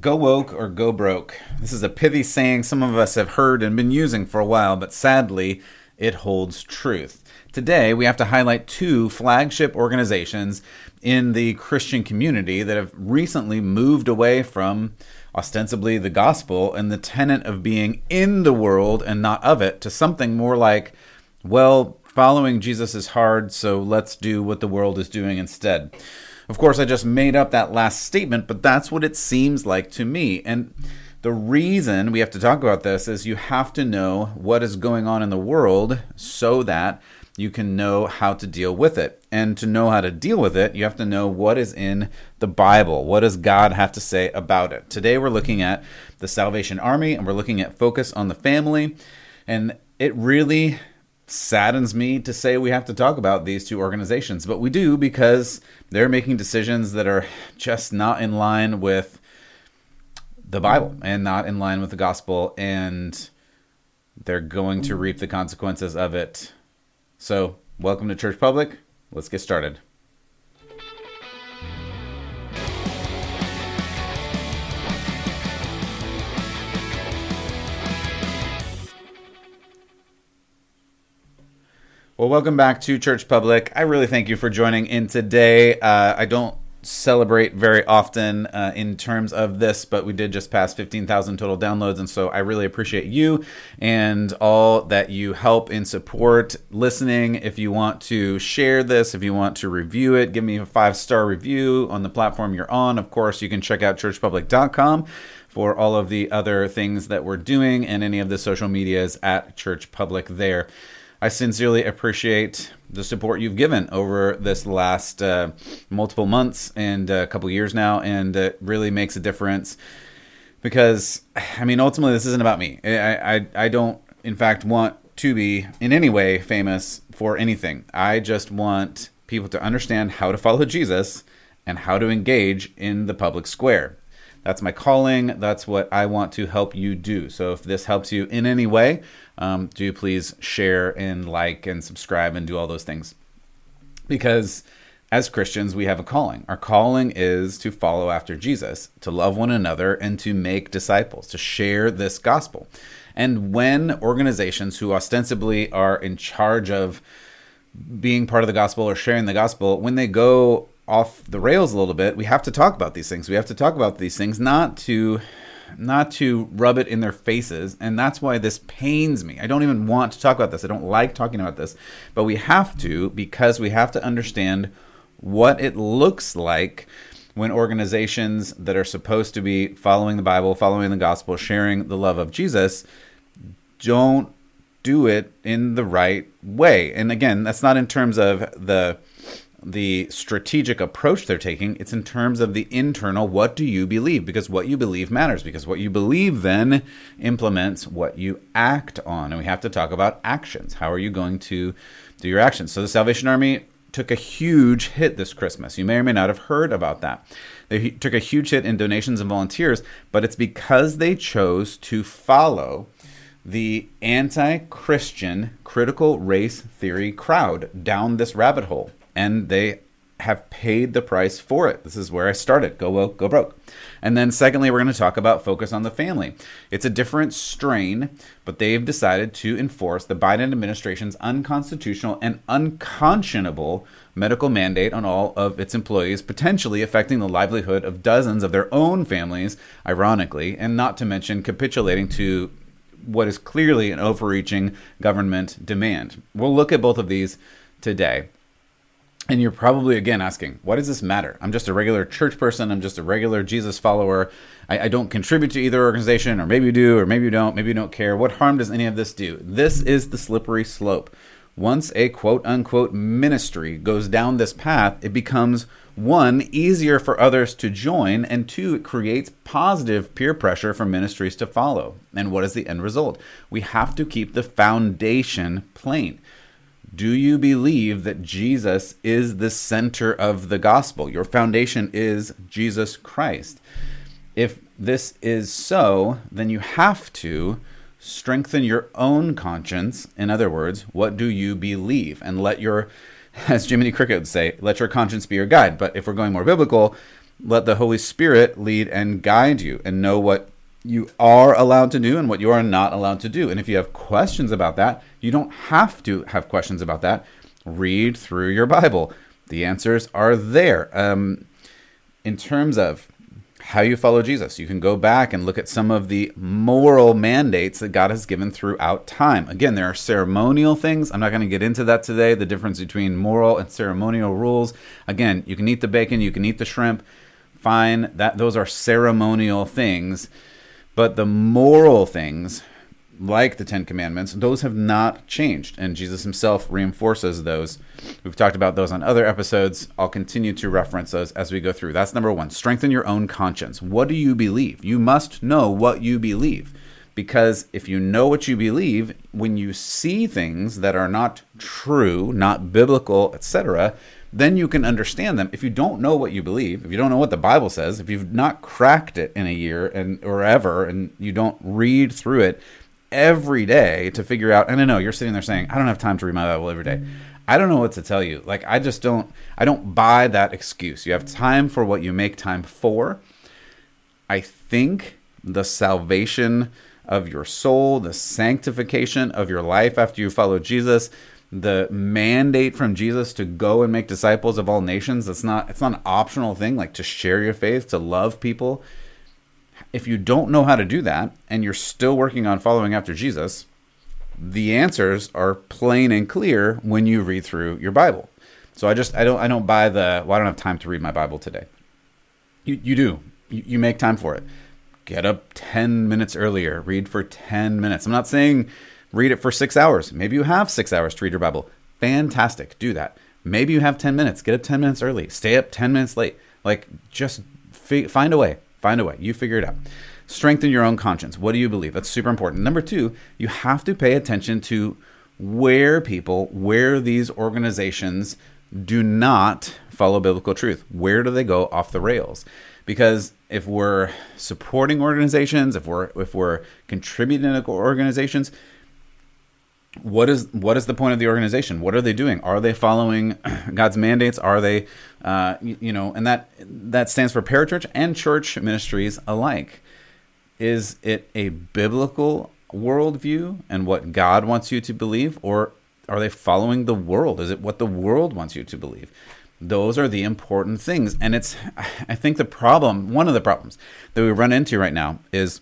Go woke or go broke. This is a pithy saying some of us have heard and been using for a while, but sadly, it holds truth. Today, we have to highlight two flagship organizations in the Christian community that have recently moved away from ostensibly the gospel and the tenet of being in the world and not of it to something more like, well, following Jesus is hard, so let's do what the world is doing instead. Of course, I just made up that last statement, but that's what it seems like to me. And the reason we have to talk about this is you have to know what is going on in the world so that you can know how to deal with it. And to know how to deal with it, you have to know what is in the Bible. What does God have to say about it? Today, we're looking at the Salvation Army and we're looking at focus on the family. And it really saddens me to say we have to talk about these two organizations, but we do because they're making decisions that are just not in line with the Bible and not in line with the gospel, and they're going to reap the consequences of it. So, welcome to Church Public. Let's get started. Well, welcome back to Church Public. I really thank you for joining in today. Uh, I don't celebrate very often uh, in terms of this, but we did just pass 15,000 total downloads. And so I really appreciate you and all that you help in support listening. If you want to share this, if you want to review it, give me a five star review on the platform you're on. Of course, you can check out churchpublic.com for all of the other things that we're doing and any of the social medias at Church Public there. I sincerely appreciate the support you've given over this last uh, multiple months and a couple years now, and it really makes a difference. Because, I mean, ultimately, this isn't about me. I, I, I don't, in fact, want to be in any way famous for anything. I just want people to understand how to follow Jesus and how to engage in the public square. That's my calling. That's what I want to help you do. So if this helps you in any way, um, do please share and like and subscribe and do all those things. Because as Christians, we have a calling. Our calling is to follow after Jesus, to love one another, and to make disciples, to share this gospel. And when organizations who ostensibly are in charge of being part of the gospel or sharing the gospel, when they go off the rails a little bit, we have to talk about these things. We have to talk about these things, not to not to rub it in their faces, and that's why this pains me. I don't even want to talk about this. I don't like talking about this, but we have to because we have to understand what it looks like when organizations that are supposed to be following the Bible, following the gospel, sharing the love of Jesus don't do it in the right way. And again, that's not in terms of the the strategic approach they're taking, it's in terms of the internal what do you believe? Because what you believe matters, because what you believe then implements what you act on. And we have to talk about actions. How are you going to do your actions? So the Salvation Army took a huge hit this Christmas. You may or may not have heard about that. They took a huge hit in donations and volunteers, but it's because they chose to follow the anti Christian critical race theory crowd down this rabbit hole and they have paid the price for it. This is where I started. Go woke, go broke. And then secondly, we're going to talk about focus on the family. It's a different strain, but they've decided to enforce the Biden administration's unconstitutional and unconscionable medical mandate on all of its employees, potentially affecting the livelihood of dozens of their own families, ironically, and not to mention capitulating to what is clearly an overreaching government demand. We'll look at both of these today. And you're probably again asking, why does this matter? I'm just a regular church person. I'm just a regular Jesus follower. I, I, don't contribute to either organization, or maybe you do, or maybe you don't. Maybe you don't care. What harm does any of this do? This is the slippery slope. Once a quote unquote ministry goes down this path, it becomes one, easier for others to join, and two, it creates positive peer pressure for ministries to follow. And what is the end result? We have to keep the foundation plain. Do you believe that Jesus is the center of the gospel? Your foundation is Jesus Christ. If this is so, then you have to strengthen your own conscience. In other words, what do you believe? And let your, as Jiminy Cricket would say, let your conscience be your guide. But if we're going more biblical, let the Holy Spirit lead and guide you and know what you are allowed to do and what you are not allowed to do. And if you have questions about that, you don't have to have questions about that. Read through your Bible. The answers are there. Um, in terms of how you follow Jesus, you can go back and look at some of the moral mandates that God has given throughout time. Again, there are ceremonial things. I'm not going to get into that today, the difference between moral and ceremonial rules. Again, you can eat the bacon, you can eat the shrimp. Fine, that those are ceremonial things but the moral things, like the Ten Commandments, those have not changed. And Jesus himself reinforces those. We've talked about those on other episodes. I'll continue to reference those as we go through. That's number one. Strengthen your own conscience. What do you believe? You must know what you believe. Because if you know what you believe, when you see things that are not true, not biblical, etc., then you can understand them. If you don't know what you believe, if you don't know what the Bible says, if you've not cracked it in a year and or ever, and you don't read through it every day to figure out, and I know you're sitting there saying, I don't have time to read my Bible every day. I don't know what to tell you. Like I just don't I don't buy that excuse. You have time for what you make time for. I think the salvation of your soul, the sanctification of your life after you follow Jesus, the mandate from Jesus to go and make disciples of all nations. It's not it's not an optional thing like to share your faith, to love people. If you don't know how to do that and you're still working on following after Jesus, the answers are plain and clear when you read through your Bible. So I just I don't I don't buy the well I don't have time to read my Bible today. You you do. You, you make time for it. Get up 10 minutes earlier, read for 10 minutes. I'm not saying read it for six hours. Maybe you have six hours to read your Bible. Fantastic. Do that. Maybe you have 10 minutes. Get up 10 minutes early. Stay up 10 minutes late. Like, just fi- find a way. Find a way. You figure it out. Strengthen your own conscience. What do you believe? That's super important. Number two, you have to pay attention to where people, where these organizations do not follow biblical truth. Where do they go off the rails? Because if we're supporting organizations, if we're if we're contributing to organizations, what is what is the point of the organization? What are they doing? Are they following God's mandates? Are they, uh, you, you, know, and that that stands for parachurch and church ministries alike. Is it a biblical worldview and what God wants you to believe, or are they following the world? Is it what the world wants you to believe? Those are the important things, and it's I think the problem, one of the problems that we run into right now is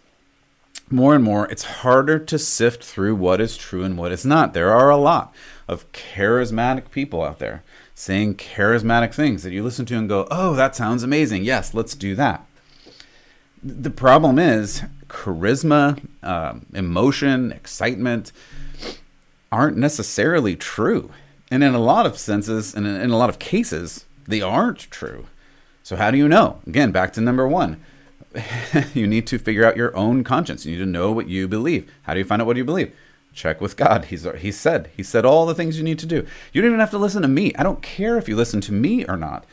more and more, it's harder to sift through what is true and what is not. There are a lot of charismatic people out there saying charismatic things that you listen to and go, oh, that sounds amazing. Yes, let's do that. The problem is charisma, uh, emotion, excitement aren't necessarily true. And in a lot of senses, and in a lot of cases, they aren't true. So, how do you know? Again, back to number one you need to figure out your own conscience. You need to know what you believe. How do you find out what you believe? Check with God. He's he said he said all the things you need to do. You don't even have to listen to me. I don't care if you listen to me or not.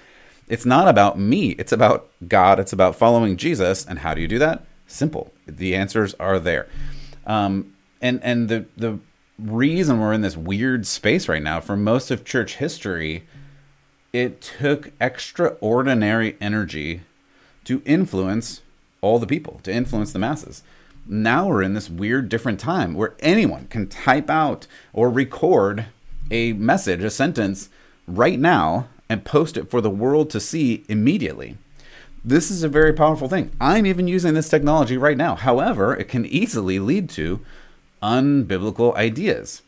It's not about me. It's about God. It's about following Jesus. And how do you do that? Simple. The answers are there. Um, and and the the reason we're in this weird space right now for most of church history, it took extraordinary energy to influence all the people, to influence the masses. Now we're in this weird different time where anyone can type out or record a message, a sentence right now and post it for the world to see immediately. This is a very powerful thing. I'm even using this technology right now. However, it can easily lead to unbiblical ideas.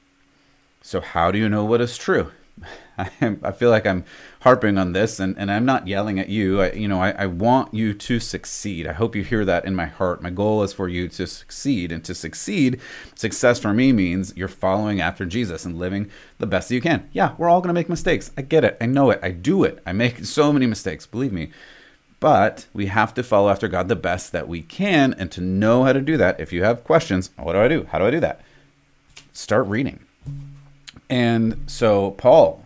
So, how do you know what is true? I, feel like I'm harping on this, and, and I'm not yelling at you. I, you know, I, I want you to succeed. I hope you hear that in my heart. My goal is for you to succeed, and to succeed, success for me means you're following after Jesus and living the best that you can. Yeah, we're all going to make mistakes. I get it. I know it. I do it. I make so many mistakes. Believe me. But we have to follow after God the best that we can, and to know how to do that. If you have questions, what do I do? How do I do that? Start reading. And so Paul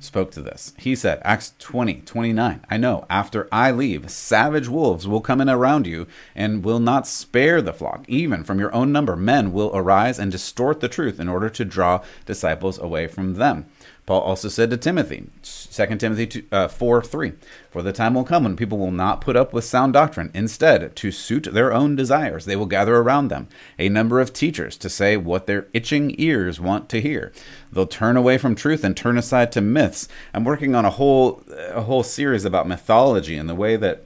spoke to this. He said, Acts 20, 29, I know, after I leave, savage wolves will come in around you and will not spare the flock. Even from your own number, men will arise and distort the truth in order to draw disciples away from them. Paul also said to Timothy, 2 Timothy 2, uh, 4 3, For the time will come when people will not put up with sound doctrine. Instead, to suit their own desires, they will gather around them a number of teachers to say what their itching ears want to hear. They'll turn away from truth and turn aside to myths. I'm working on a whole a whole series about mythology and the way that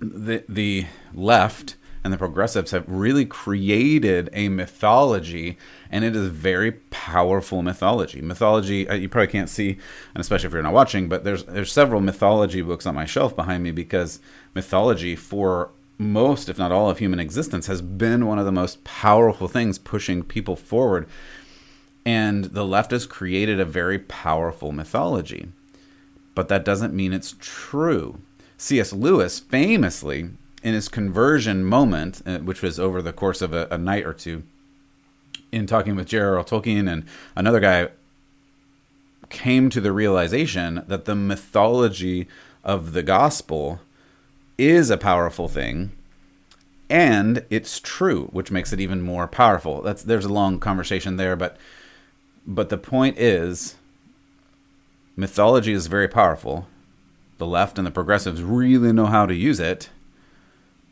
the the left and the progressives have really created a mythology and it is very powerful mythology. Mythology uh, you probably can't see and especially if you're not watching but there's there's several mythology books on my shelf behind me because mythology for most if not all of human existence has been one of the most powerful things pushing people forward. And the left has created a very powerful mythology. But that doesn't mean it's true. Cs lewis famously in his conversion moment, uh, which was over the course of a, a night or two, in talking with J.R.R. Tolkien and another guy, came to the realization that the mythology of the gospel is a powerful thing and it's true which makes it even more powerful that's there's a long conversation there but but the point is mythology is very powerful the left and the progressives really know how to use it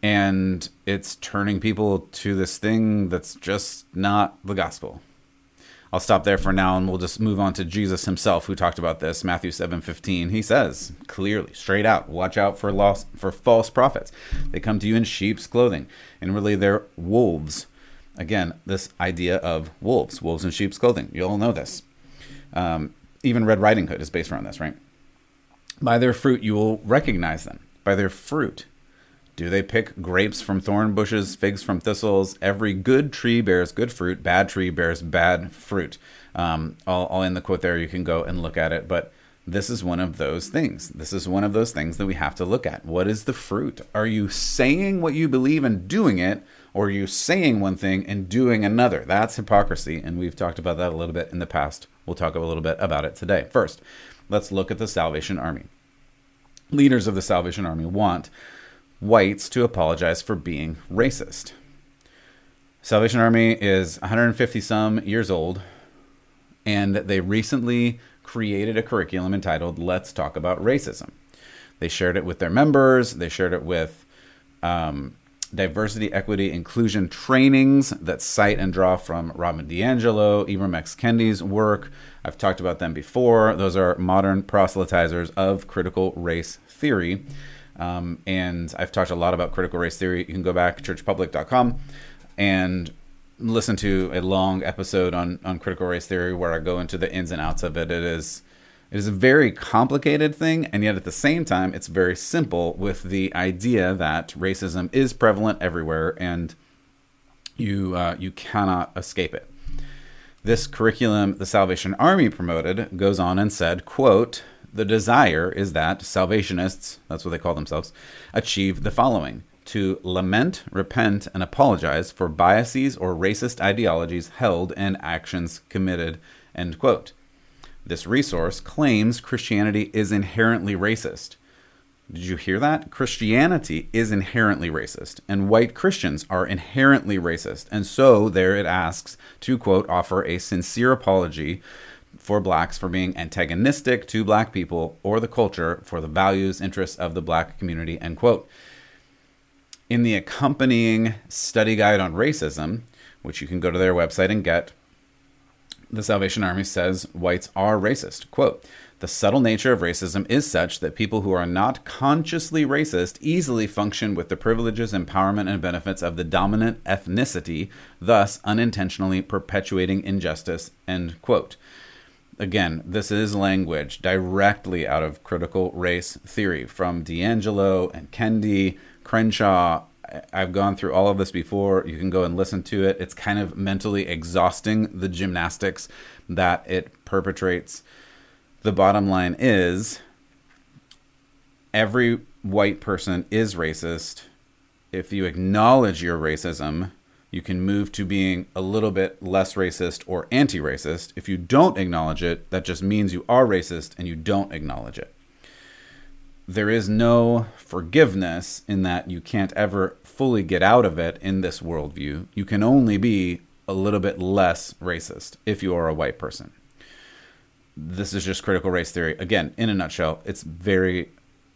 and it's turning people to this thing that's just not the gospel. I'll stop there for now and we'll just move on to Jesus himself who talked about this. Matthew 7:15. He says clearly, straight out, watch out for lost for false prophets. They come to you in sheep's clothing, and really they're wolves. Again, this idea of wolves, wolves in sheep's clothing. You all know this. Um, even Red Riding Hood is based around this, right? By their fruit you will recognize them. By their fruit do they pick grapes from thorn bushes, figs from thistles? Every good tree bears good fruit. Bad tree bears bad fruit. Um, I'll, I'll end the quote there. You can go and look at it. But this is one of those things. This is one of those things that we have to look at. What is the fruit? Are you saying what you believe and doing it, or are you saying one thing and doing another? That's hypocrisy, and we've talked about that a little bit in the past. We'll talk a little bit about it today. First, let's look at the Salvation Army. Leaders of the Salvation Army want whites to apologize for being racist. Salvation Army is 150 some years old, and they recently created a curriculum entitled Let's Talk About Racism. They shared it with their members, they shared it with um, diversity, equity, inclusion trainings that cite and draw from Robin DiAngelo, Ibram X. Kendi's work. I've talked about them before. Those are modern proselytizers of critical race theory. Um, and I've talked a lot about critical race theory. You can go back churchpublic.com and listen to a long episode on on critical race theory where I go into the ins and outs of it. It is it is a very complicated thing, and yet at the same time, it's very simple with the idea that racism is prevalent everywhere, and you uh, you cannot escape it. This curriculum the Salvation Army promoted goes on and said, "quote the desire is that salvationists, that's what they call themselves, achieve the following to lament, repent, and apologize for biases or racist ideologies held and actions committed. End quote. This resource claims Christianity is inherently racist. Did you hear that? Christianity is inherently racist, and white Christians are inherently racist. And so, there it asks to, quote, offer a sincere apology for blacks for being antagonistic to black people or the culture for the values, interests of the black community, end quote. In the accompanying study guide on racism, which you can go to their website and get, the Salvation Army says whites are racist. Quote, the subtle nature of racism is such that people who are not consciously racist easily function with the privileges, empowerment, and benefits of the dominant ethnicity, thus unintentionally perpetuating injustice. End quote again, this is language directly out of critical race theory from DiAngelo and Kendi, Crenshaw. I've gone through all of this before. You can go and listen to it. It's kind of mentally exhausting, the gymnastics that it perpetrates. The bottom line is every white person is racist. If you acknowledge your racism, you can move to being a little bit less racist or anti racist. If you don't acknowledge it, that just means you are racist and you don't acknowledge it. There is no forgiveness in that you can't ever fully get out of it in this worldview. You can only be a little bit less racist if you are a white person. this is just critical race theory. Again, in a nutshell, it's very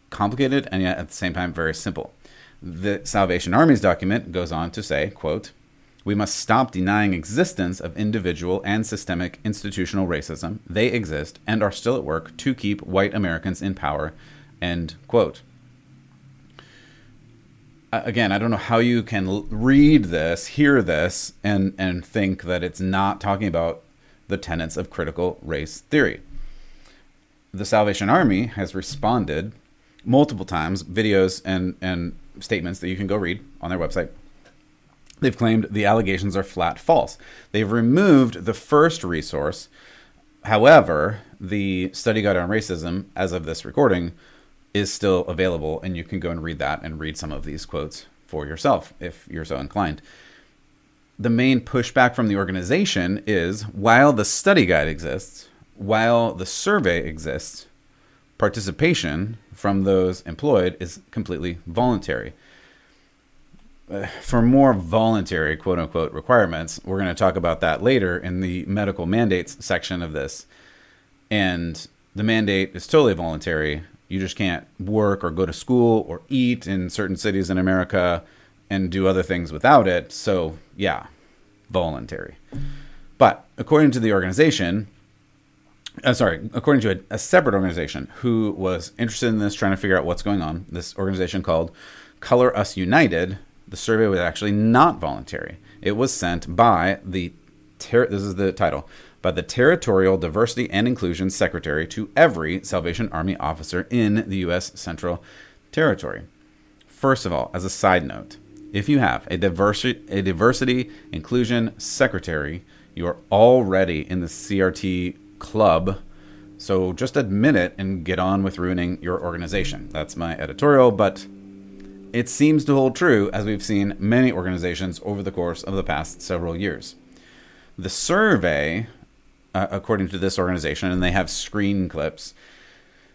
complicated and yet at the same time very simple. The Salvation Army's document goes on to say, quote, we must stop denying existence of individual and systemic institutional racism. They exist and are still at work to keep white Americans in power. End quote. Again, I don't know how you can read this, hear this, and, and think that it's not talking about the tenets of critical race theory. The Salvation Army has responded multiple times, videos and, and statements that you can go read on their website They've claimed the allegations are flat false. They've removed the first resource. However, the study guide on racism, as of this recording, is still available, and you can go and read that and read some of these quotes for yourself if you're so inclined. The main pushback from the organization is while the study guide exists, while the survey exists, participation from those employed is completely voluntary for more voluntary quote unquote requirements, we're going to talk about that later in the medical mandates section of this. And the mandate is totally voluntary. You just can't work or go to school or eat in certain cities in America and do other things without it. So, yeah, voluntary. But according to the organization, uh, sorry, according to a, a separate organization who was interested in this, trying to figure out what's going on, this organization called Color Us United the survey was actually not voluntary. It was sent by the ter- this is the title by the Territorial Diversity and Inclusion Secretary to every Salvation Army officer in the U.S. Central Territory. First of all, as a side note, if you have a diversity a diversity inclusion secretary, you are already in the CRT club. So just admit it and get on with ruining your organization. That's my editorial, but it seems to hold true, as we've seen many organizations over the course of the past several years. The survey, uh, according to this organization, and they have screen clips,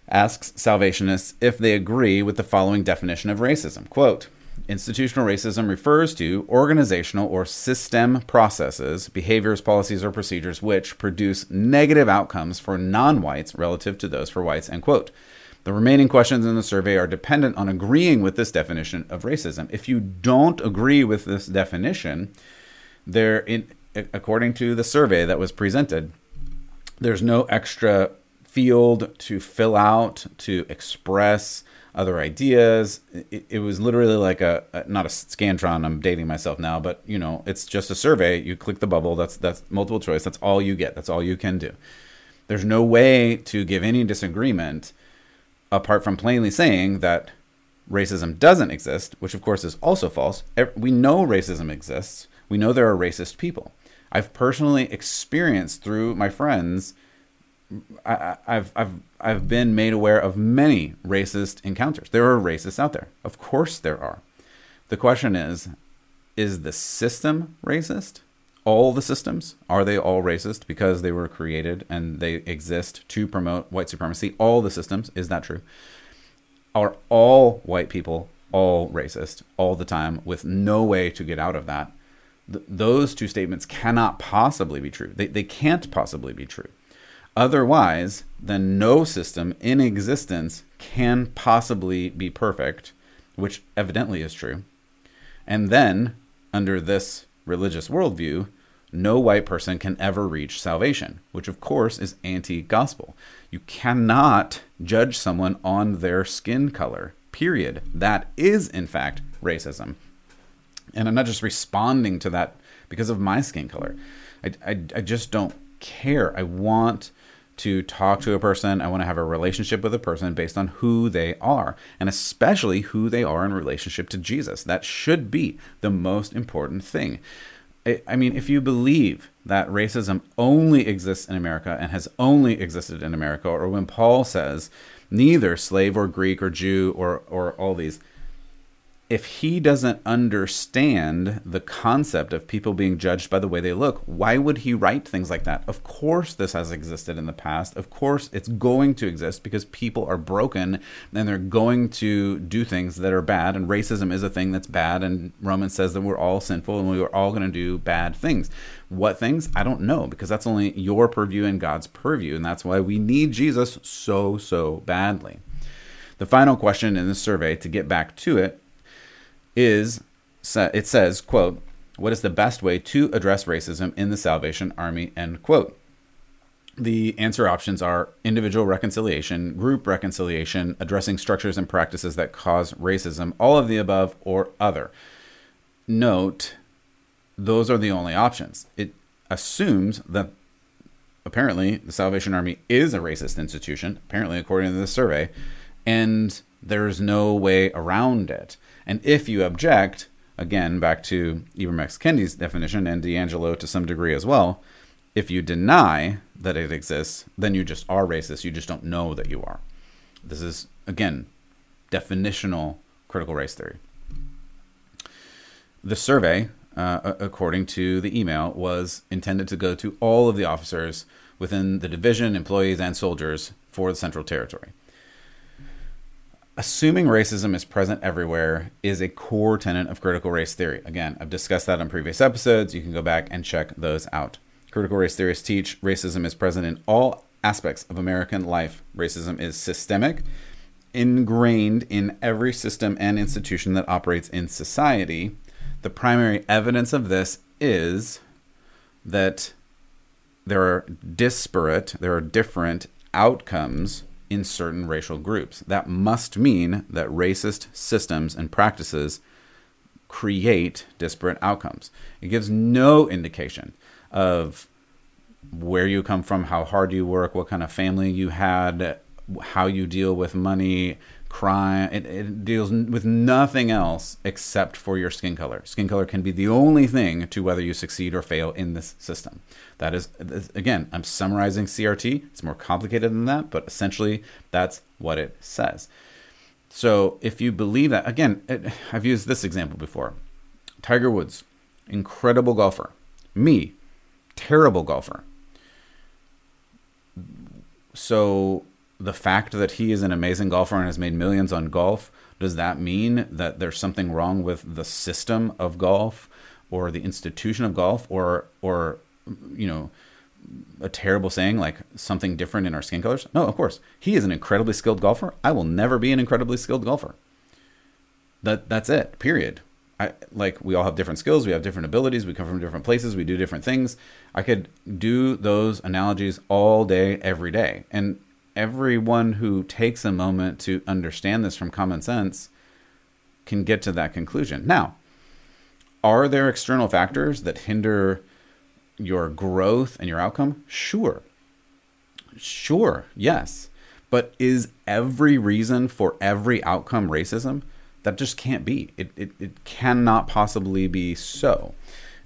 asks Salvationists if they agree with the following definition of racism. Quote, Institutional racism refers to organizational or system processes, behaviors, policies, or procedures which produce negative outcomes for non whites relative to those for whites. End quote. The remaining questions in the survey are dependent on agreeing with this definition of racism. If you don't agree with this definition, there, in, according to the survey that was presented, there's no extra field to fill out to express other ideas. It, it was literally like a, a, not a scantron. I'm dating myself now, but you know, it's just a survey. You click the bubble. That's that's multiple choice. That's all you get. That's all you can do. There's no way to give any disagreement apart from plainly saying that racism doesn't exist, which of course is also false. We know racism exists. We know there are racist people. I've personally experienced through my friends. I, have I've I've been made aware of many racist encounters. There are racists out there. Of course there are. The question is, is the system racist? All the systems? Are they all racist because they were created and they exist to promote white supremacy? All the systems is that true? Are all white people all racist all the time with no way to get out of that? Th- those two statements cannot possibly be true. They, they can't possibly be true. Otherwise then no system in existence can possibly be perfect which evidently is true. And then under this religious worldview, no white person can ever reach salvation, which of course is anti gospel. You cannot judge someone on their skin color, period. That is, in fact, racism. And I'm not just responding to that because of my skin color. I, I, I just don't care. I want to talk to a person. I want to have a relationship with a person based on who they are, and especially who they are in relationship to Jesus. That should be the most important thing. I mean, if you believe that racism only exists in America and has only existed in America, or when Paul says neither slave or Greek or Jew or, or all these, if he doesn't understand the concept of people being judged by the way they look, why would he write things like that? Of course, this has existed in the past. Of course, it's going to exist because people are broken and they're going to do things that are bad. And racism is a thing that's bad. And Romans says that we're all sinful and we are all going to do bad things. What things? I don't know because that's only your purview and God's purview. And that's why we need Jesus so, so badly. The final question in this survey, to get back to it, is it says, quote, what is the best way to address racism in the Salvation Army, end quote. The answer options are individual reconciliation, group reconciliation, addressing structures and practices that cause racism, all of the above, or other. Note, those are the only options. It assumes that apparently the Salvation Army is a racist institution, apparently, according to this survey, and there's no way around it. And if you object, again, back to Ibram X. Kendi's definition and DiAngelo to some degree as well, if you deny that it exists, then you just are racist. You just don't know that you are. This is, again, definitional critical race theory. The survey, uh, according to the email, was intended to go to all of the officers within the division, employees, and soldiers for the Central Territory assuming racism is present everywhere is a core tenet of critical race theory. Again, I've discussed that on previous episodes. You can go back and check those out. Critical race theorists teach racism is present in all aspects of American life. Racism is systemic, ingrained in every system and institution that operates in society. The primary evidence of this is that there are disparate, there are different outcomes in certain racial groups. That must mean that racist systems and practices create disparate outcomes. It gives no indication of where you come from, how hard you work, what kind of family you had, how you deal with money, crime. It, it, deals with nothing else except for your skin color. Skin color can be the only thing to whether you succeed or fail in this system. That is, again, I'm summarizing CRT. It's more complicated than that, but essentially that's what it says. So if you believe that, again, it, I've used this example before Tiger Woods, incredible golfer. Me, terrible golfer. So the fact that he is an amazing golfer and has made millions on golf, does that mean that there's something wrong with the system of golf or the institution of golf or or you know a terrible saying like something different in our skin colors? No, of course. He is an incredibly skilled golfer. I will never be an incredibly skilled golfer. That that's it. Period. I like we all have different skills, we have different abilities, we come from different places, we do different things. I could do those analogies all day every day. And everyone who takes a moment to understand this from common sense can get to that conclusion. Now, are there external factors that hinder your growth and your outcome? Sure. Sure, yes. But is every reason for every outcome racism? That just can't be. It, it, it cannot possibly be so.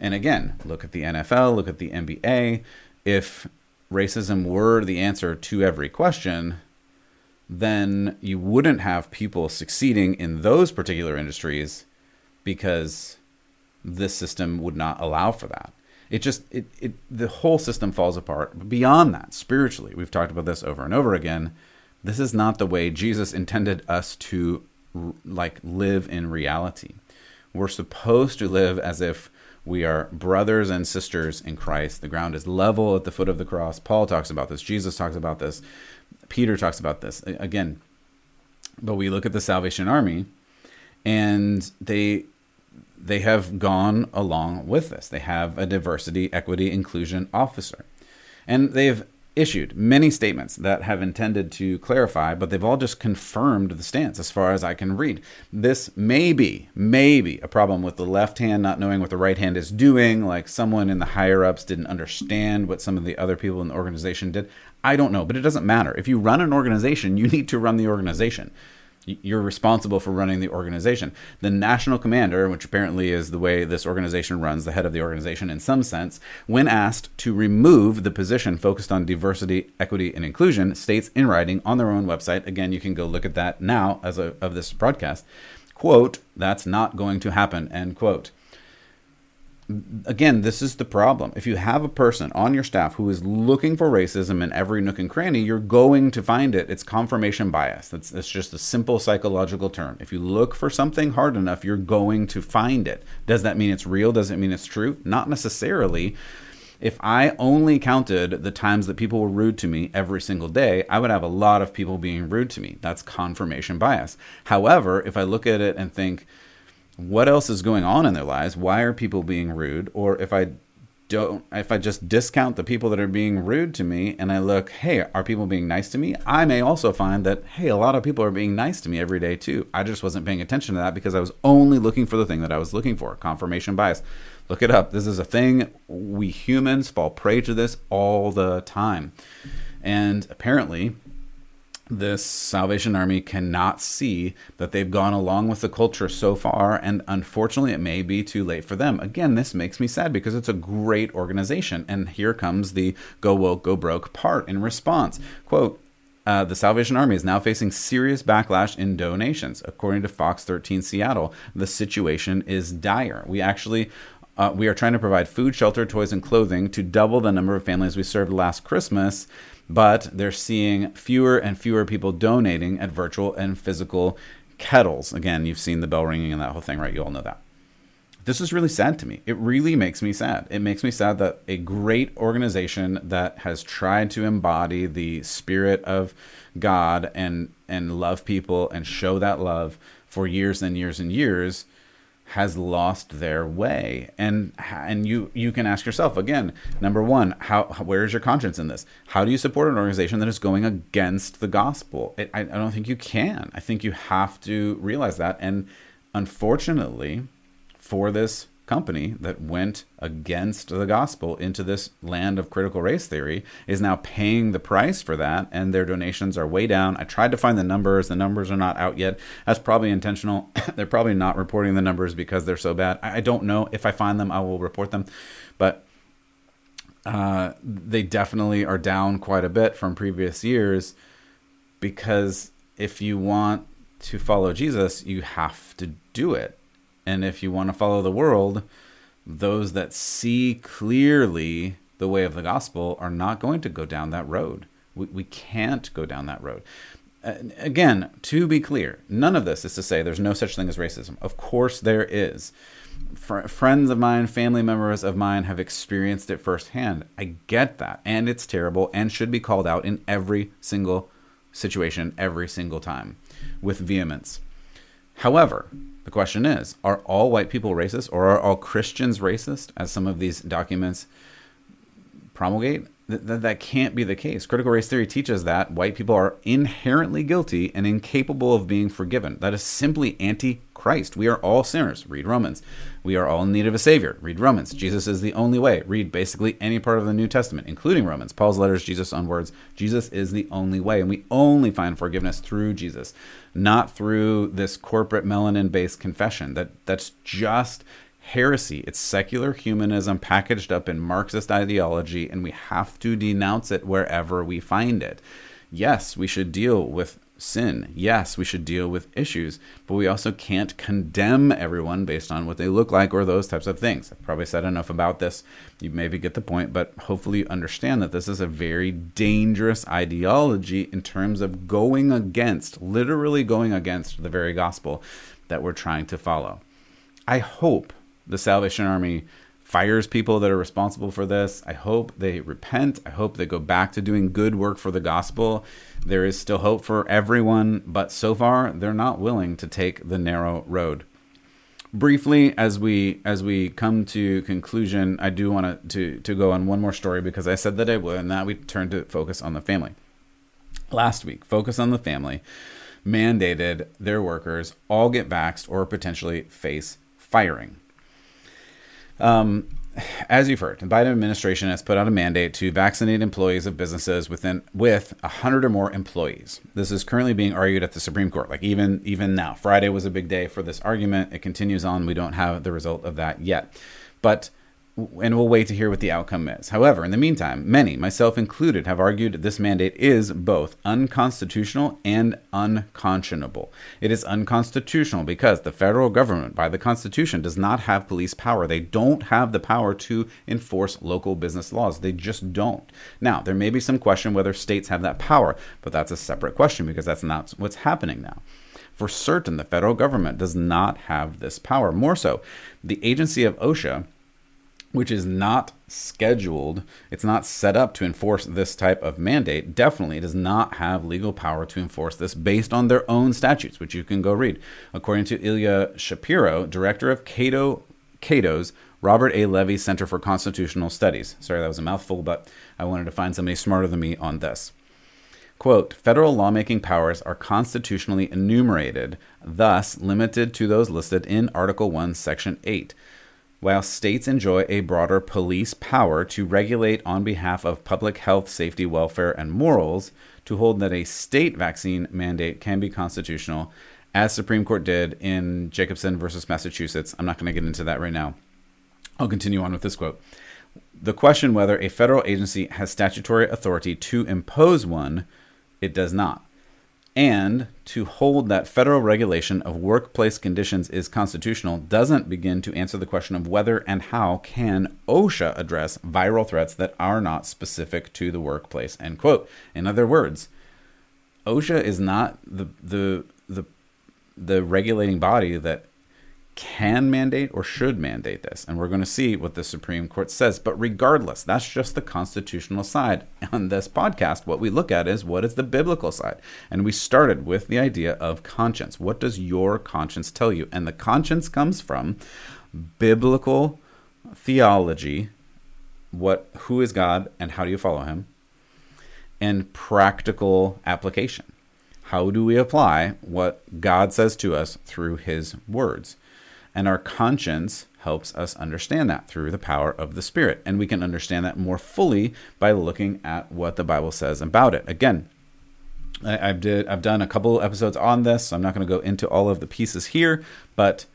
And again, look at the NFL, look at the NBA. If racism were the answer to every question, then you wouldn't have people succeeding in those particular industries because this system would not allow for that. It just it, it the whole system falls apart. Beyond that, spiritually, we've talked about this over and over again. This is not the way Jesus intended us to like live in reality. We're supposed to live as if we are brothers and sisters in Christ. The ground is level at the foot of the cross. Paul talks about this. Jesus talks about this. Peter talks about this. Again, but we look at the Salvation Army and they they have gone along with this. They have a diversity, equity, inclusion officer. And they've issued many statements that have intended to clarify, but they've all just confirmed the stance as far as I can read. This may be, maybe a problem with the left hand not knowing what the right hand is doing, like someone in the higher ups didn't understand what some of the other people in the organization did. I don't know, but it doesn't matter. If you run an organization, you need to run the organization you're responsible for running the organization. The national commander, which apparently is the way this organization runs, the head of the organization in some sense, when asked to remove the position focused on diversity, equity, and inclusion, states in writing on their own website. Again, you can go look at that now as a, of this broadcast. quote, that's not going to happen, end quote again, this is the problem. If you have a person on your staff who is looking for racism in every nook and cranny, you're going to find it. It's confirmation bias. That's, that's just a simple psychological term. If you look for something hard enough, you're going to find it. Does that mean it's real? Does it mean it's true? Not necessarily. If I only counted the times that people were rude to me every single day, I would have a lot of people being rude to me. That's confirmation bias. However, if I look at it and think, what else is going on in their lives? Why are people being rude? Or if I don't if I just discount the people that are being rude to me and I look, hey, are people being nice to me? I may also find that hey, a lot of people are being nice to me every day too. I just wasn't paying attention to that because I was only looking for the thing that I was looking for. Confirmation bias. Look it up. This is a thing we humans fall prey to this all the time. And apparently, this Salvation Army cannot see that they've gone along with the culture so far, and unfortunately, it may be too late for them. Again, this makes me sad because it's a great organization, and here comes the go woke, go broke part in response. Quote, uh, the Salvation Army is now facing serious backlash in donations. According to Fox 13 Seattle, the situation is dire. We actually uh, we are trying to provide food, shelter, toys, and clothing to double the number of families we served last Christmas but they're seeing fewer and fewer people donating at virtual and physical kettles. Again, you've seen the bell ringing and that whole thing, right? You all know that. This is really sad to me. It really makes me sad. It makes me sad that a great organization that has tried to embody the spirit of God and and love people and show that love for years and years and years has lost their way. And and you you can ask yourself again number one how where is your conscience in this? How do you support an organization that is going against the gospel? It, I, I don't think you can. I think you have to realize that. And unfortunately for this company that went against the gospel into this land of critical race theory is now paying the price for that and their donations are way down. I tried to find the numbers. The numbers are not out yet. That's probably intentional. They're probably not reporting the numbers because they're so bad. I don't know. If i find them i will report them. But uh, they definitely are down quite a bit from previous years because if you want to follow jesus you have to do it and if you want to follow the world, those that see clearly the way of the gospel are not going to go down that road. We, we can't go down that road. Uh, again, to be clear, none of this is to say there's no such thing as racism. Of course, there is. Fr- friends of mine, family members of mine have experienced it firsthand. I get that. And it's terrible and should be called out in every single situation, every single time with vehemence. However, the question is are all white people racist or are all Christians racist, as some of these documents promulgate? That, that can't be the case. Critical race theory teaches that white people are inherently guilty and incapable of being forgiven. That is simply anti Christ. We are all sinners. Read Romans. We are all in need of a Savior. Read Romans. Jesus is the only way. Read basically any part of the New Testament, including Romans. Paul's letters, Jesus on words. Jesus is the only way. And we only find forgiveness through Jesus, not through this corporate melanin based confession. That That's just heresy. It's secular humanism packaged up in Marxist ideology, and we have to denounce it wherever we find it. Yes, we should deal with sin. Yes, we should deal with issues, but we also can't condemn everyone based on what they look like or those types of things. I've probably said enough about this. You maybe get the point, but hopefully you understand that this is a very dangerous ideology in terms of going against, literally going against the very gospel that we're trying to follow. I hope the Salvation Army fires people that are responsible for this. I hope they repent. I hope they go back to doing good work for the gospel. There is still hope for everyone, but so far they're not willing to take the narrow road. Briefly, as we as we come to conclusion, I do want to to go on one more story because I said that I would, and that we turn to focus on the family. Last week, focus on the family mandated their workers all get vaxxed or potentially face firing. Um, as you've heard, the Biden administration has put out a mandate to vaccinate employees of businesses within with 100 or more employees. This is currently being argued at the Supreme Court. Like even even now, Friday was a big day for this argument. It continues on. We don't have the result of that yet. But and we'll wait to hear what the outcome is. However, in the meantime, many, myself included, have argued this mandate is both unconstitutional and unconscionable. It is unconstitutional because the federal government, by the Constitution, does not have police power. They don't have the power to enforce local business laws. They just don't. Now, there may be some question whether states have that power, but that's a separate question because that's not what's happening now. For certain, the federal government does not have this power. More so, the agency of OSHA which is not scheduled, it's not set up to enforce this type of mandate, definitely does not have legal power to enforce this based on their own statutes, which you can go read. According to Ilya Shapiro, director of Cato Cato's Robert A. Levy Center for Constitutional Studies. Sorry, that was a mouthful, but I wanted to find somebody smarter than me on this. Quote, federal lawmaking powers are constitutionally enumerated, thus limited to those listed in Article 1, Section 8 while states enjoy a broader police power to regulate on behalf of public health, safety, welfare, and morals, to hold that a state vaccine mandate can be constitutional, as Supreme Court did in Jacobson versus Massachusetts. I'm not going to get into that right now. I'll continue on with this quote. The question whether a federal agency has statutory authority to impose one, it does not and to hold that federal regulation of workplace conditions is constitutional doesn't begin to answer the question of whether and how can OSHA address viral threats that are not specific to the workplace. End quote. In other words, OSHA is not the the the the regulating body that can mandate or should mandate this. And we're going to see what the Supreme Court says. But regardless, that's just the constitutional side. On this podcast, what we look at is what is the biblical side. And we started with the idea of conscience. What does your conscience tell you? And the conscience comes from biblical theology what who is God and how do you follow him? And practical application. How do we apply what God says to us through his words? And our conscience helps us understand that through the power of the Spirit. And we can understand that more fully by looking at what the Bible says about it. Again, I, have did I've done a couple episodes on this, so I'm not going to go into all of the pieces here, but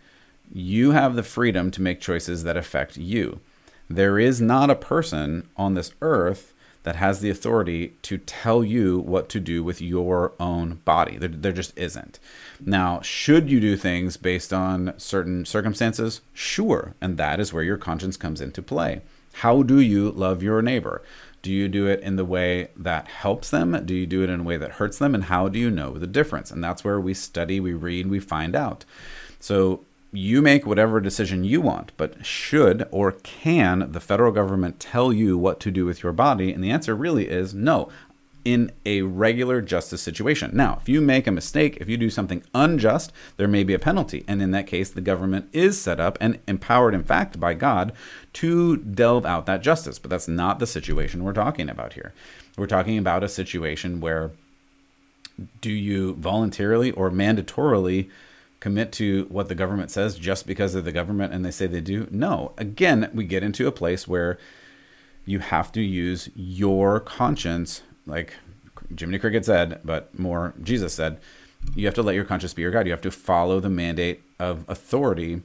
you have the freedom to make choices that affect you. There is not a person on this earth that has the authority to tell you what to do with your own body. There, there, just isn't. Now, should you do things based on certain circumstances? Sure. And that is where your conscience comes into play. How do you love your neighbor? Do you do it in the way that helps them? Do you do it in a way that hurts them? And how do you know the difference? And that's where we study, we read, we find out. So you make whatever decision you want, but should or can the federal government tell you what to do with your body? And the answer really is no. In a regular justice situation. Now, if you make a mistake, if you do something unjust, there may be a penalty. And in that case, the government is set up and empowered, in fact, by God to delve out that justice. But that's not the situation we're talking about here. We're talking about a situation where do you voluntarily or mandatorily commit to what the government says just because of the government and they say they do. No. Again, we get into a place where you have to use your conscience, like Jiminy Cricket said, but more Jesus said. You have to let your conscience be your guide. You have to follow the mandate of authority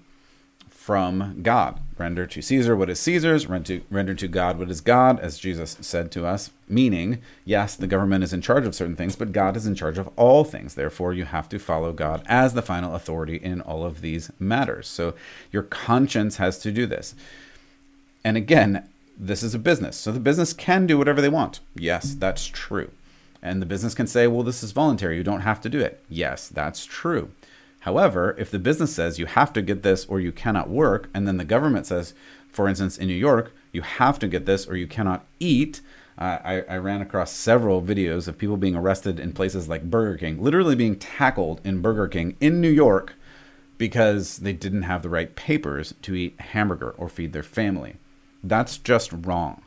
from God. Render to Caesar what is Caesar's, render to, God what is God, as Jesus said to us. Meaning, yes, the government is in charge of certain things, but God is in charge of all things. Therefore, you have to follow God as the final authority in all of these matters. So, your conscience has to do this. And again, this is a business. So, the business can do whatever they want. Yes, that's true. And the business can say, well, this is voluntary. You don't have to do it. Yes, that's true. However, if the business says you have to get this or you cannot work, and then the government says, for instance, in New York, you have to get this or you cannot eat, uh, I, I, ran across several videos of people being arrested in places like Burger King, literally being tackled in Burger King in New York because they didn't have the right papers to eat hamburger or feed their family. That's just wrong.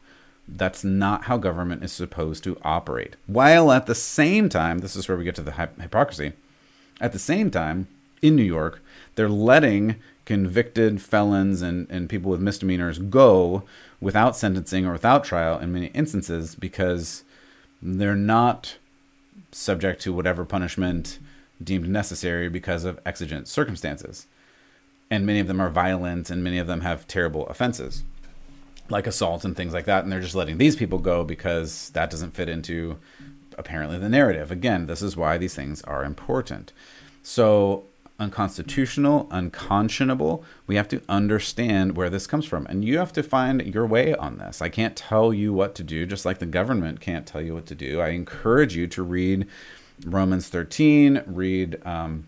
That's not how government is supposed to operate. While at the same time, this is where we get to the hypocrisy. At the same time, in New York, they're letting convicted felons and, and people with misdemeanors go without sentencing or without trial in many instances because they're not subject to whatever punishment deemed necessary because of exigent circumstances. And many of them are violent and many of them have terrible offenses. like assault and things like that, and they're just letting these people go because that doesn't fit into apparently the narrative. Again, this is why these things are important. So unconstitutional, unconscionable. We have to understand where this comes from. And you have to find your way on this. I can't tell you what to do, just like the government can't tell you what to do. I encourage you to read Romans 13, read um,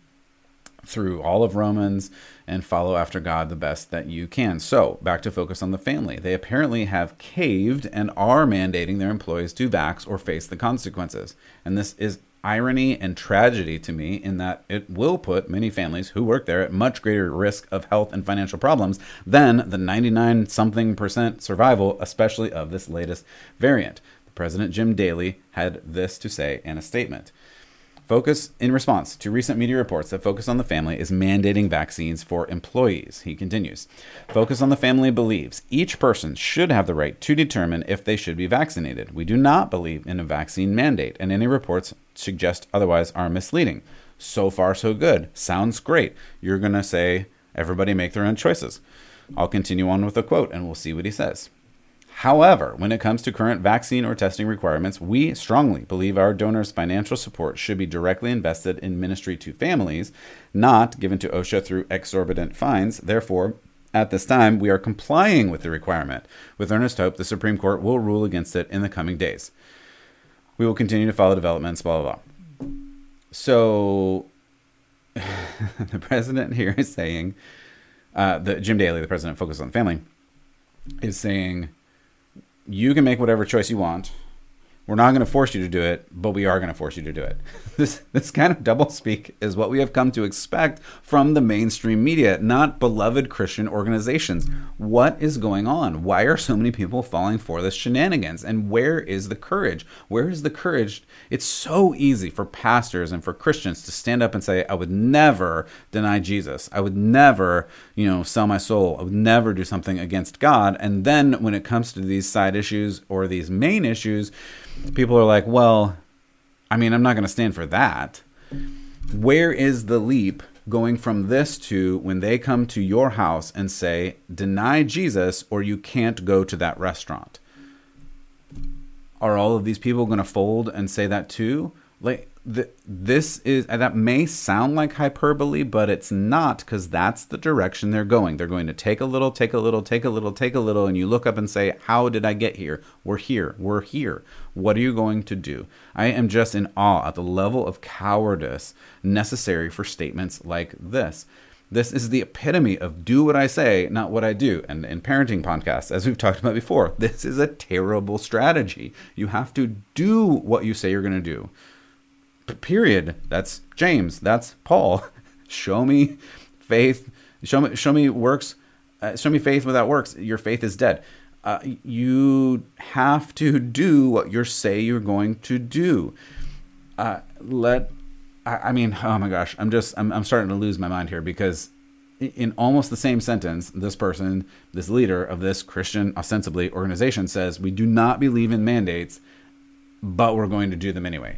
through all of Romans, and follow after God the best that you can. So, back to focus on the family. They apparently have caved and are mandating their employees to vax or face the consequences. And this is irony and tragedy to me in that it will put many families who work there at much greater risk of health and financial problems than the 99 something percent survival, especially of this latest variant. President Jim Daly had this to say in a statement. Focus in response to recent media reports that Focus on the Family is mandating vaccines for employees. He continues Focus on the Family believes each person should have the right to determine if they should be vaccinated. We do not believe in a vaccine mandate, and any reports suggest otherwise are misleading. So far, so good. Sounds great. You're going to say, everybody make their own choices. I'll continue on with a quote and we'll see what he says. However, when it comes to current vaccine or testing requirements, we strongly believe our donors' financial support should be directly invested in ministry to families, not given to OSHA through exorbitant fines. Therefore, at this time, we are complying with the requirement. With earnest hope, the Supreme Court will rule against it in the coming days. We will continue to follow developments, blah, blah, blah. So, the president here is saying, uh, the Jim Daly, the president, focused on the family, is saying, you can make whatever choice you want. We're not going to force you to do it, but we are going to force you to do it. This this kind of doublespeak is what we have come to expect from the mainstream media, not beloved Christian organizations. What is going on? Why are so many people falling for this shenanigans? And where is the courage? Where is the courage? It's so easy for pastors and for Christians to stand up and say, "I would never deny Jesus. I would never, you know, sell my soul. I would never do something against God." And then when it comes to these side issues or these main issues, people are like, well, I mean, I'm not going to stand for that. Where is the leap going from this to when they come to your house and say, deny Jesus or you can't go to that restaurant? Are all of these people going to fold and say that too? Like, this is uh, that may sound like hyperbole, but it's not because that's the direction they're going. They're going to take a little, take a little, take a little, take a little, and you look up and say, How did I get here? We're here. We're here. What are you going to do? I am just in awe at the level of cowardice necessary for statements like this. This is the epitome of do what I say, not what I do. And in parenting podcasts, as we've talked about before, this is a terrible strategy. You have to do what you say you're going to do period. That's James. That's Paul. show me faith. Show me show me works. Uh, show me faith without works. Your faith is dead. Uh, you have to do what you say you're going to do. Uh, let I, I, mean, oh my gosh, I'm just I'm, I'm starting to lose my mind here because in almost the same sentence, this person, this leader of this Christian ostensibly organization says, "We do not believe in mandates, but we're going to do them anyway."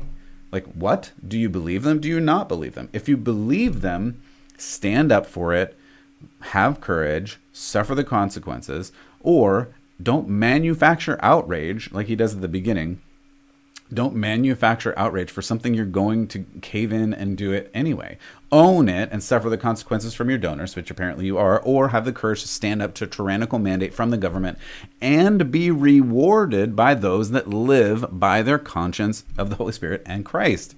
Like, what? Do you believe them? Do you not believe them? If you believe them, stand up for it, have courage, suffer the consequences, or don't manufacture outrage like he does at the beginning don't manufacture outrage for something you're going to cave in and do it anyway. Own it and suffer the consequences from your donors, which apparently you are, or have the courage to stand up to a tyrannical mandate from the government and be rewarded by those that live by their conscience of the Holy Spirit and Christ.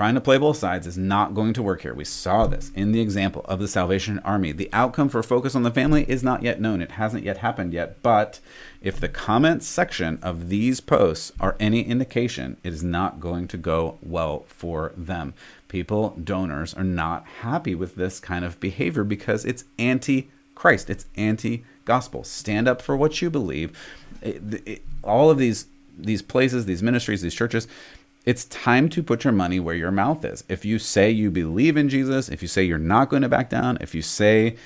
Trying to play both sides is not going to work here. We saw this in the example of the Salvation Army. The outcome for Focus on the Family is not yet known. It hasn't yet happened yet. But if the comments section of these posts are any indication, it is not going to go well for them. People, donors, are not happy with this kind of behavior because it's anti Christ, it's anti gospel. Stand up for what you believe. It, it, all of these these places, these ministries, these churches, it's time to put your money where your mouth is. If you say you believe in Jesus, if you say you're not going to back down, if you say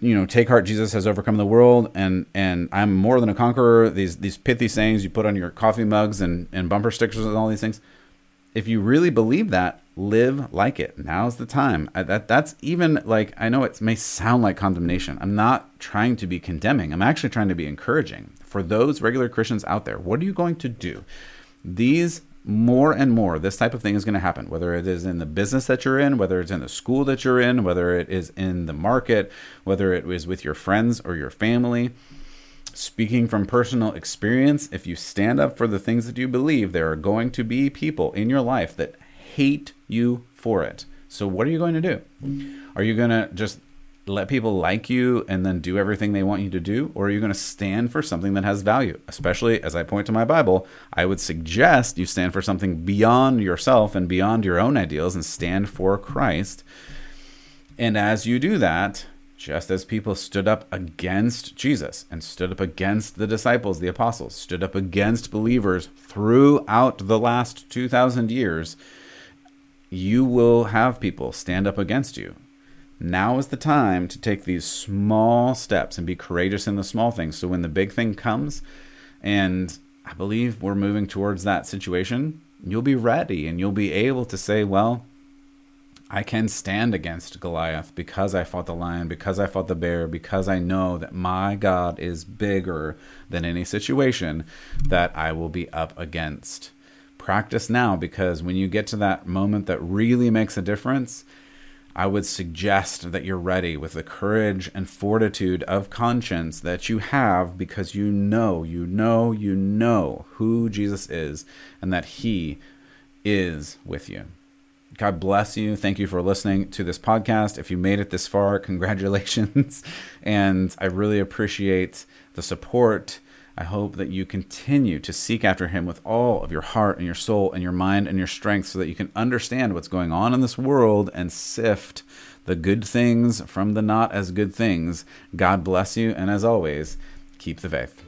you know, take heart, Jesus has overcome the world, and and I'm more than a conqueror. These these pithy sayings you put on your coffee mugs and and bumper stickers and all these things. if you really believe that, live like it. Now's the time. I, that that's even like I know it may sound like condemnation. I'm not trying to be condemning. I'm actually trying to be encouraging for those regular Christians out there. What are you going to do? These more and more this type of thing is going to happen whether it is in the business that you're in whether it's in the school that you're in whether it is in the market whether it is with your friends or your family. Speaking from personal experience if you stand up for the things that you believe there are going to be people in your life that hate you for it. So what are you going to do? Are you going to just let people like you and then do everything they want you to do? Or are you going to stand for something that has value? Especially as I point to my Bible, I would suggest you stand for something beyond yourself and beyond your own ideals and stand for Christ. And as you do that, just as people stood up against Jesus and stood up against the disciples, the apostles, stood up against believers throughout the last 2,000 years, you will have people stand up against you now is the time to take these small steps and be courageous in the small things. So when the big thing comes, and I believe we're moving towards that situation, you'll be ready and you'll be able to say, well, I can stand against Goliath because I fought the lion, because I fought the bear, because I know that my God is bigger than any situation that I will be up against. Practice now because when you get to that moment that really makes a difference, I would suggest that you're ready with the courage and fortitude of conscience that you have because you know, you know, you know who Jesus is and that he is with you. God bless you. Thank you for listening to this podcast. If you made it this far, congratulations. and I really appreciate the support I hope that you continue to seek after Him with all of your heart and your soul and your mind and your strength so that you can understand what's going on in this world and sift the good things from the not as good things. God bless you, and as always, keep the faith.